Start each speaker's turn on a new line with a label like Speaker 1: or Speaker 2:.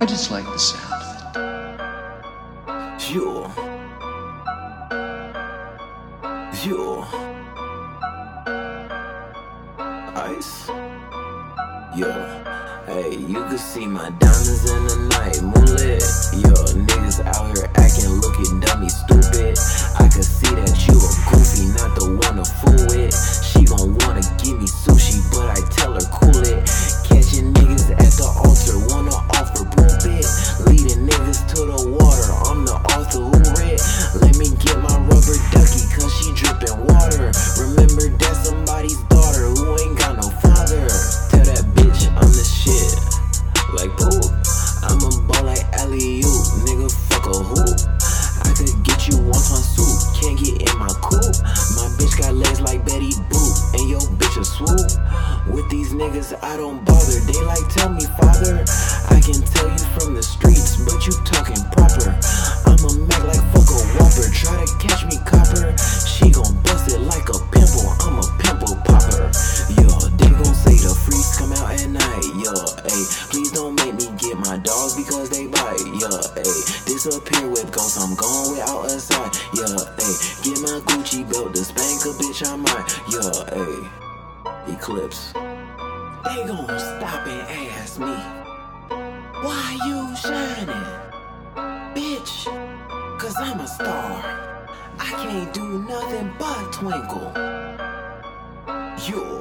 Speaker 1: I just like the sound of it.
Speaker 2: You. You. Ice. Yo, Hey, you can see my diamonds in the night, moonlit. Yo, niggas out here acting, With these niggas I don't bother, they like tell me father. I can tell you from the streets, but you talking proper. I'm a Mac like fuck a whopper, try to catch me copper. She gon' bust it like a pimple, I'm a pimple popper. Yo, they gon' say the freaks come out at night, yo, ayy. Please don't make me get my dogs because they bite, yo, ayy. Disappear with ghosts, I'm gone without a sign, yo, ayy. Get my Gucci belt to spank a bitch, I might, yo, ayy. Eclipse. They gon' stop and ask me, why you shining? Bitch, cause I'm a star. I can't do nothing but twinkle. You.